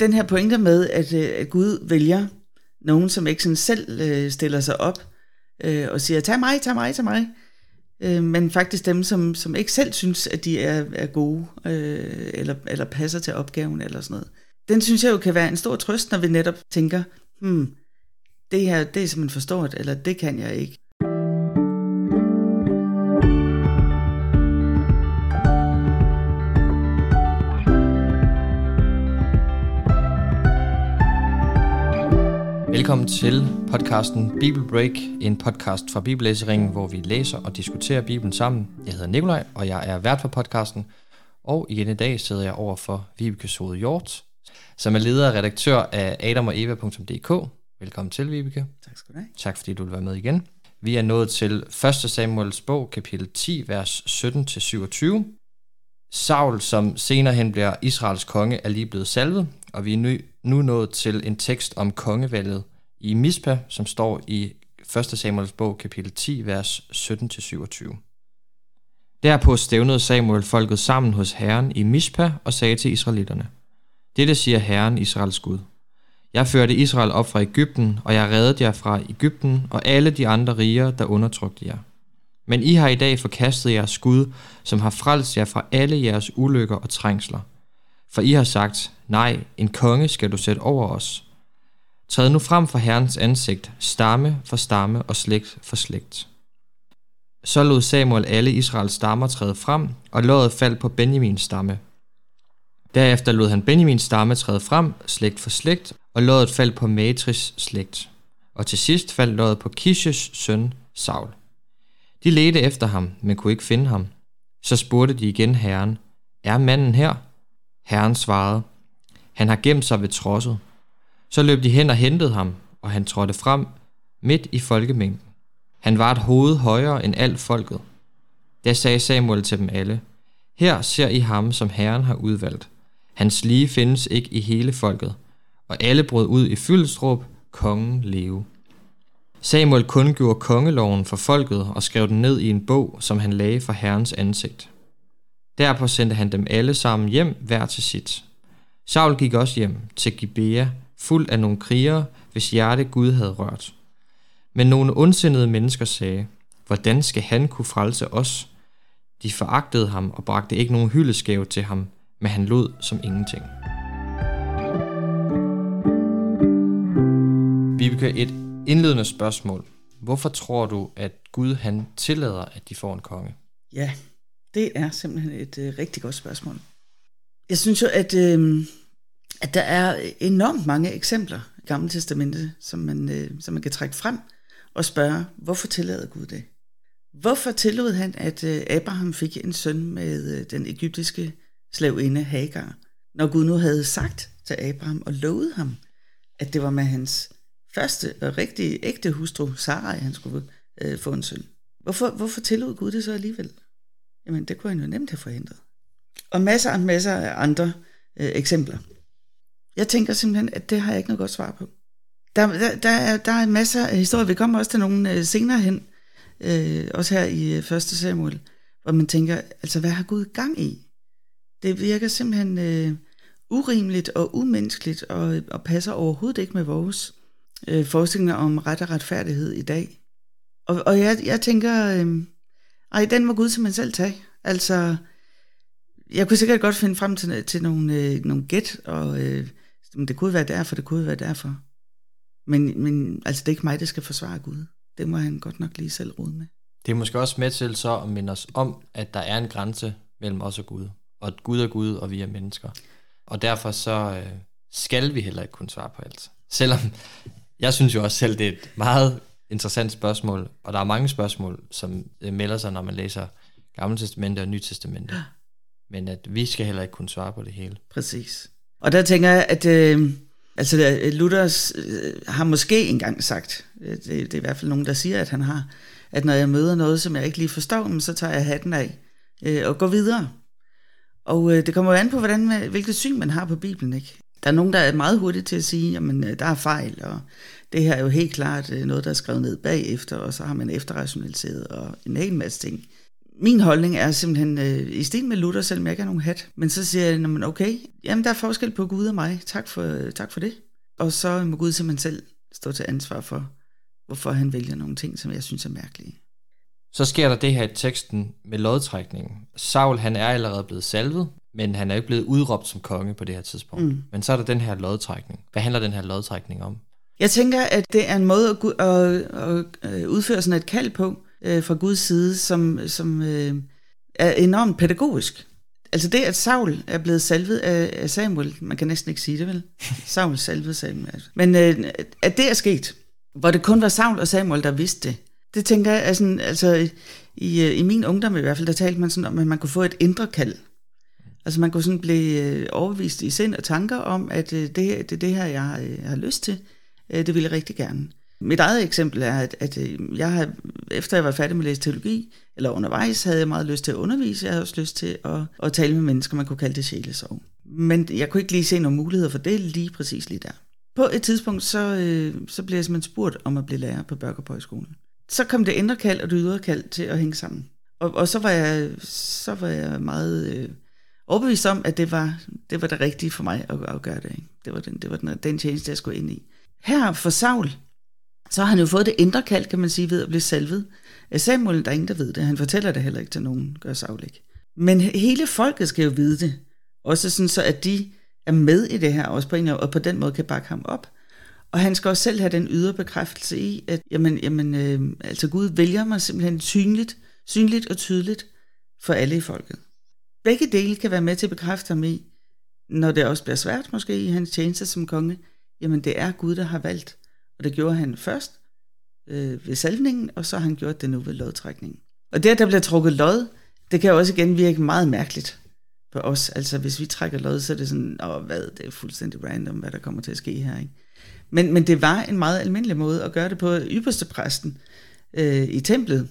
den her pointe med, at, øh, at Gud vælger nogen, som ikke sådan selv øh, stiller sig op øh, og siger, tag mig, tag mig, tag mig. Øh, men faktisk dem, som, som ikke selv synes, at de er, er gode, øh, eller, eller passer til opgaven, eller sådan noget. Den synes jeg jo kan være en stor trøst, når vi netop tænker, hmm, det her, det er simpelthen for stort, eller det kan jeg ikke. Velkommen til podcasten Bible Break, en podcast fra Bibellæseringen, hvor vi læser og diskuterer Bibelen sammen. Jeg hedder Nikolaj, og jeg er vært for podcasten. Og igen i dag sidder jeg over for Vibeke Sode Hjort, som er leder og redaktør af adamogeva.dk. Velkommen til, Vibeke. Tak skal du have. Tak fordi du vil være med igen. Vi er nået til 1. Samuels bog, kapitel 10, vers 17-27. Saul, som senere hen bliver Israels konge, er lige blevet salvet, og vi er nu, nu nået til en tekst om kongevalget i Mispa, som står i 1. Samuels bog, kapitel 10, vers 17-27. Derpå stævnede Samuel folket sammen hos Herren i Mispa og sagde til israelitterne, Dette siger Herren, Israels Gud. Jeg førte Israel op fra Ægypten, og jeg reddede jer fra Ægypten og alle de andre riger, der undertrykte jer. Men I har i dag forkastet jeres Gud, som har frelst jer fra alle jeres ulykker og trængsler. For I har sagt, nej, en konge skal du sætte over os. Træd nu frem for Herrens ansigt, stamme for stamme og slægt for slægt. Så lod Samuel alle Israels stammer træde frem, og lådet faldt på Benjamins stamme. Derefter lod han Benjamins stamme træde frem, slægt for slægt, og lådet faldt på Matris slægt. Og til sidst faldt lådet på Kishes søn Saul. De ledte efter ham, men kunne ikke finde ham. Så spurgte de igen herren, er manden her? Herren svarede, han har gemt sig ved trosset. Så løb de hen og hentede ham, og han trådte frem midt i folkemængden. Han var et hoved højere end alt folket. Da sagde Samuel til dem alle, her ser I ham, som Herren har udvalgt. Hans lige findes ikke i hele folket. Og alle brød ud i fyldstrup, kongen leve. Samuel kundgjorde kongeloven for folket og skrev den ned i en bog, som han lagde for Herrens ansigt. Derpå sendte han dem alle sammen hjem hver til sit. Saul gik også hjem til Gibea, fuld af nogle krigere, hvis hjerte Gud havde rørt. Men nogle ondsindede mennesker sagde, hvordan skal han kunne frelse os? De foragtede ham og bragte ikke nogen hyldesgave til ham, men han lod som ingenting. Vibeke, et indledende spørgsmål. Hvorfor tror du, at Gud han tillader, at de får en konge? Ja, det er simpelthen et øh, rigtig godt spørgsmål. Jeg synes jo, at, øh, at der er enormt mange eksempler i Gamle Testamente, som man, øh, som man kan trække frem og spørge, hvorfor tillader Gud det? Hvorfor tillod han, at øh, Abraham fik en søn med øh, den egyptiske slavinde Hagar, når Gud nu havde sagt til Abraham og lovet ham, at det var med hans første og rigtige ægte hustru, Sarai, han skulle øh, få en søn. Hvorfor, hvorfor tillod Gud det så alligevel? Jamen, det kunne han jo nemt have forhindret. Og masser og masser af andre øh, eksempler. Jeg tænker simpelthen, at det har jeg ikke noget godt svar på. Der, der, der, er, der er masser af historier. Vi kommer også til nogle øh, senere hen, øh, også her i øh, 1. Samuel, hvor man tænker, altså hvad har Gud gang i? Det virker simpelthen øh, urimeligt og umenneskeligt, og, øh, og passer overhovedet ikke med vores øh, forestillinger om ret og retfærdighed i dag. Og, og jeg, jeg tænker, øh, ej, den må Gud simpelthen selv tage. Altså, jeg kunne sikkert godt finde frem til, til nogle, øh, nogle gæt, og øh, det kunne være derfor, det kunne være derfor. Men, men altså, det er ikke mig, der skal forsvare Gud. Det må han godt nok lige selv rode med. Det er måske også med til så at minde os om, at der er en grænse mellem os og Gud. Og at Gud er Gud, og vi er mennesker. Og derfor så øh, skal vi heller ikke kunne svare på alt. Selvom jeg synes jo også selv, det er et meget interessant spørgsmål, og der er mange spørgsmål, som øh, melder sig, når man læser Gamle Testamente og Nye Testamente. Men at vi skal heller ikke kunne svare på det hele. Præcis. Og der tænker jeg, at øh, altså, øh, Luther øh, har måske engang sagt, øh, det, det er i hvert fald nogen, der siger, at han har, at når jeg møder noget, som jeg ikke lige forstår, så tager jeg hatten af øh, og går videre. Og øh, det kommer jo an på, hvordan, øh, hvilket syn man har på Bibelen. Ikke? Der er nogen, der er meget hurtige til at sige, at der er fejl, og det her er jo helt klart noget, der er skrevet ned bagefter, og så har man efterrationaliseret og en hel masse ting min holdning er simpelthen øh, i stil med Luther, selvom jeg ikke har nogen hat. Men så siger jeg, men okay, jamen der er forskel på Gud og mig. Tak for, tak for det. Og så må Gud simpelthen selv stå til ansvar for, hvorfor han vælger nogle ting, som jeg synes er mærkelige. Så sker der det her i teksten med lodtrækningen. Saul han er allerede blevet salvet, men han er ikke blevet udråbt som konge på det her tidspunkt. Mm. Men så er der den her lodtrækning. Hvad handler den her lodtrækning om? Jeg tænker, at det er en måde at, at, at, at udføre sådan et kald på øh, fra Guds side, som, som øh, er enormt pædagogisk. Altså det, at Saul er blevet salvet af, af Samuel, man kan næsten ikke sige det vel, Saul salvede Samuel, altså. men øh, at det er sket, hvor det kun var Saul og Samuel, der vidste det, det tænker jeg, altså, altså i, i min ungdom i hvert fald, der talte man sådan om, at man kunne få et indre kald. Altså man kunne sådan blive øh, overbevist i sind og tanker om, at øh, det, det er det her, jeg øh, har lyst til. Det vil jeg rigtig gerne. Mit eget eksempel er, at, at øh, jeg har, efter jeg var færdig med at læse teologi, eller undervejs, havde jeg meget lyst til at undervise. Jeg havde også lyst til at, at tale med mennesker, man kunne kalde det sjælesorg. Men jeg kunne ikke lige se nogen muligheder for det lige præcis lige der. På et tidspunkt, så, øh, så blev jeg simpelthen spurgt om at blive lærer på Børkerbøjskolen. Så kom det indre kald og det ydre kald til at hænge sammen. Og, og så, var jeg, så var jeg meget øh, overbevist om, at det var, det var det rigtige for mig at, at gøre det. Ikke? Det var, den, det var den, den tjeneste, jeg skulle ind i. Her for Saul, så har han jo fået det indre kald, kan man sige, ved at blive salvet. Øh, Samuel, der er ingen, der ved det. Han fortæller det heller ikke til nogen, gør Saul ikke. Men hele folket skal jo vide det. Også sådan så, at de er med i det her, også på en og på den måde kan bakke ham op. Og han skal også selv have den ydre bekræftelse i, at jamen, jamen, øh, altså Gud vælger mig simpelthen synligt, synligt og tydeligt for alle i folket. Begge dele kan være med til at bekræfte ham i, når det også bliver svært måske i hans tjeneste som konge, jamen det er Gud, der har valgt. Og det gjorde han først øh, ved salvningen, og så har han gjort det nu ved lodtrækningen. Og det, at der bliver trukket lod, det kan også igen virke meget mærkeligt for os. Altså hvis vi trækker lod, så er det sådan, åh hvad, det er fuldstændig random, hvad der kommer til at ske her. Ikke? Men, men det var en meget almindelig måde at gøre det på. Ypperste præsten øh, i templet,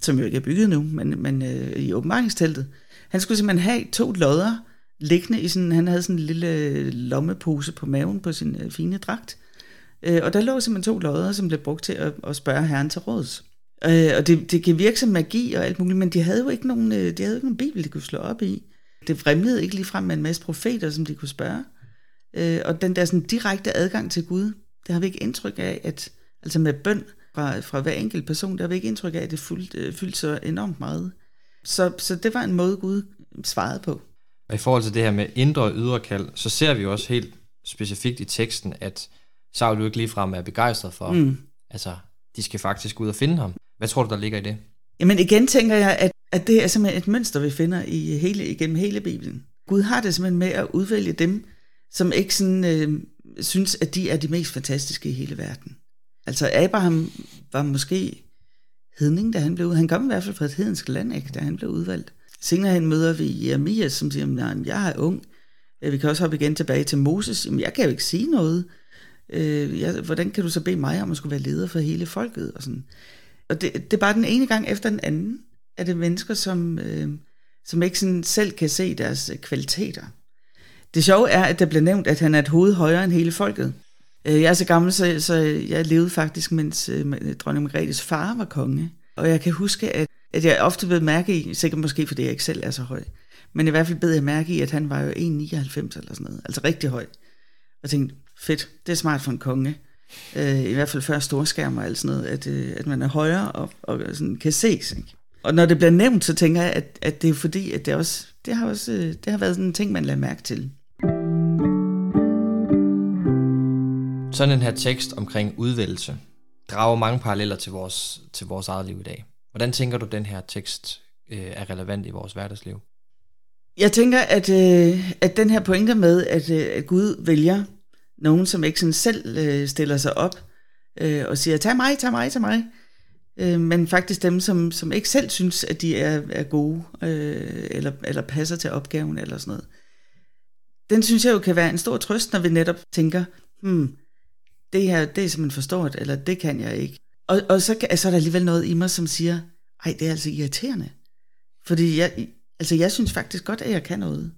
som jo ikke er bygget nu, men, men øh, i åbenbaringsteltet, han skulle simpelthen have to lodder liggende i sådan, han havde sådan en lille øh, lommepose på maven på sin øh, fine dragt. Øh, og der lå simpelthen to lodder, som blev brugt til at, at spørge herren til råds. Øh, og det, det kan virke som magi og alt muligt, men de havde jo ikke nogen, øh, de havde ikke nogen bibel, de kunne slå op i. Det fremlede ikke lige frem med en masse profeter, som de kunne spørge. Øh, og den der sådan direkte adgang til Gud, det har vi ikke indtryk af, at altså med bøn fra, fra hver enkelt person, der har vi ikke indtryk af, at det fyldte, fyldt øh, fyldte så enormt meget. Så, så det var en måde, Gud svarede på. Og i forhold til det her med indre og ydre kald, så ser vi også helt specifikt i teksten, at Saul jo ikke ligefrem er begejstret for, mm. altså, de skal faktisk ud og finde ham. Hvad tror du, der ligger i det? Jamen igen tænker jeg, at, at det er simpelthen et mønster, vi finder i hele, igennem hele Bibelen. Gud har det simpelthen med at udvælge dem, som ikke sådan, øh, synes, at de er de mest fantastiske i hele verden. Altså Abraham var måske hedning, da han blev Han kom i hvert fald fra et hedensk land, ikke, da han blev udvalgt. Senere hen møder vi Jeremias, som siger, at jeg er ung. Vi kan også hoppe igen tilbage til Moses. Jamen, jeg kan jo ikke sige noget. Øh, jeg, hvordan kan du så bede mig om at skulle være leder for hele folket? Og, sådan. og det, det er bare den ene gang efter den anden, at det er mennesker, som, øh, som ikke sådan selv kan se deres øh, kvaliteter. Det sjove er, at der bliver nævnt, at han er et hoved højere end hele folket. Øh, jeg er så gammel, så, så jeg levede faktisk, mens øh, dronning Margrethes far var konge. Og jeg kan huske, at, at jeg ofte blev mærke i, sikkert måske fordi jeg ikke selv er så høj, men i hvert fald bed jeg mærke i, at han var jo 1,99 eller sådan noget, altså rigtig høj. Og tænkte, fedt, det er smart for en konge. Øh, I hvert fald før storskærmer og alt sådan noget, at, at man er højere og, og sådan kan ses. Ikke? Og når det bliver nævnt, så tænker jeg, at, at det er fordi, at det, også, det, har også, det har været sådan en ting, man lader mærke til. Sådan en her tekst omkring udvælgelse drager mange paralleller til vores, til vores eget liv i dag. Hvordan tænker du, den her tekst øh, er relevant i vores hverdagsliv? Jeg tænker, at, øh, at den her pointe med, at, øh, at Gud vælger nogen, som ikke sådan selv øh, stiller sig op øh, og siger, tag mig, tag mig, tag mig, øh, men faktisk dem, som, som ikke selv synes, at de er, er gode, øh, eller, eller passer til opgaven, eller sådan noget. Den synes jeg jo kan være en stor trøst, når vi netop tænker, hmm, det her, det er simpelthen forstået, eller det kan jeg ikke. Og, og så, så er der alligevel noget i mig, som siger, ej, det er altså irriterende. Fordi jeg, altså jeg synes faktisk godt, at jeg kan noget.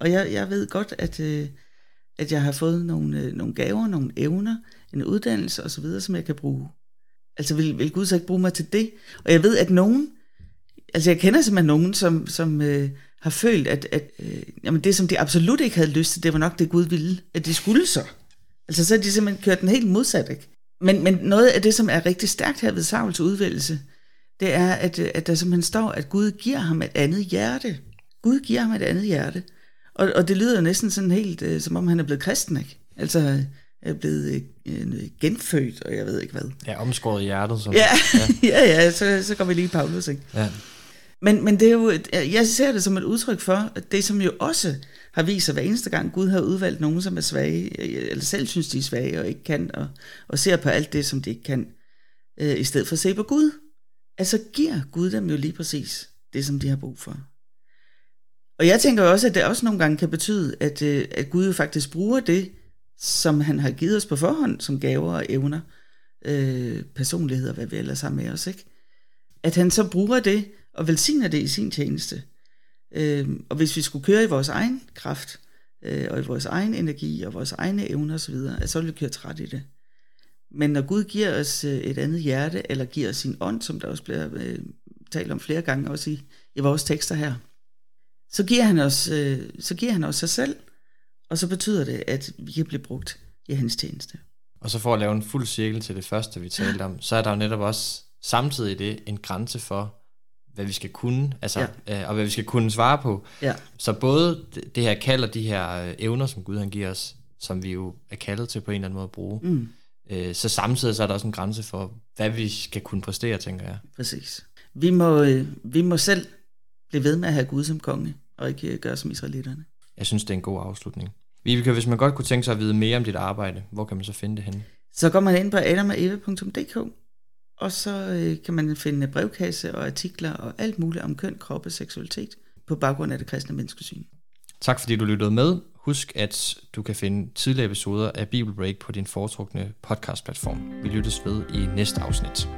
Og jeg, jeg ved godt, at, øh, at jeg har fået nogle, øh, nogle gaver, nogle evner, en uddannelse osv., som jeg kan bruge. Altså vil, vil Gud så ikke bruge mig til det? Og jeg ved, at nogen Altså jeg kender simpelthen nogen, som, som øh, har følt, at, at øh, jamen det, som de absolut ikke havde lyst til, det var nok det, Gud ville, at de skulle så. Altså så har de simpelthen kørt den helt modsat, ikke? Men, men noget af det, som er rigtig stærkt her ved Sauls udvælgelse, det er, at, øh, at der simpelthen står, at Gud giver ham et andet hjerte. Gud giver ham et andet hjerte. Og, og det lyder jo næsten sådan helt, øh, som om han er blevet kristen, ikke? Altså er blevet øh, genfødt, og jeg ved ikke hvad. Ja, omskåret i hjertet. Som, ja, ja, ja, ja så, så går vi lige i Paulus, ikke? Ja. Men, men det er jo, jeg ser det som et udtryk for, at det som jo også har vist sig hver eneste gang, Gud har udvalgt nogen, som er svage, eller selv synes, de er svage og ikke kan, og, og ser på alt det, som de ikke kan, øh, i stedet for at se på Gud. Altså giver Gud dem jo lige præcis det, som de har brug for. Og jeg tænker også, at det også nogle gange kan betyde, at, øh, at Gud jo faktisk bruger det, som han har givet os på forhånd, som gaver og evner, øh, personligheder, hvad vi ellers har med os, ikke? At han så bruger det og velsigner det i sin tjeneste. Øh, og hvis vi skulle køre i vores egen kraft, øh, og i vores egen energi, og vores egne evner osv., så ville vi køre træt i det. Men når Gud giver os øh, et andet hjerte, eller giver os sin ånd, som der også bliver øh, talt om flere gange, også i, i vores tekster her, så giver, han os, øh, så giver han os sig selv, og så betyder det, at vi kan blive brugt i hans tjeneste. Og så for at lave en fuld cirkel til det første, vi talte om, så er der jo netop også samtidig det en grænse for, hvad vi skal kunne, altså, ja. øh, og hvad vi skal kunne svare på. Ja. Så både det her kald og de her øh, evner, som Gud han giver os, som vi jo er kaldet til på en eller anden måde at bruge, mm. øh, så samtidig så er der også en grænse for, hvad vi skal kunne præstere, tænker jeg. Præcis. Vi må, øh, vi må selv blive ved med at have Gud som konge, og ikke øh, gøre som israelitterne. Jeg synes, det er en god afslutning. Vibeke, hvis man godt kunne tænke sig at vide mere om dit arbejde, hvor kan man så finde det henne? Så går man ind på adamogeve.dk, og så øh, kan man finde brevkasse og artikler og alt muligt om køn, krop og seksualitet på baggrund af det kristne menneskesyn. Tak fordi du lyttede med. Husk, at du kan finde tidligere episoder af Bibelbreak på din foretrukne podcastplatform. Vi lyttes ved i næste afsnit.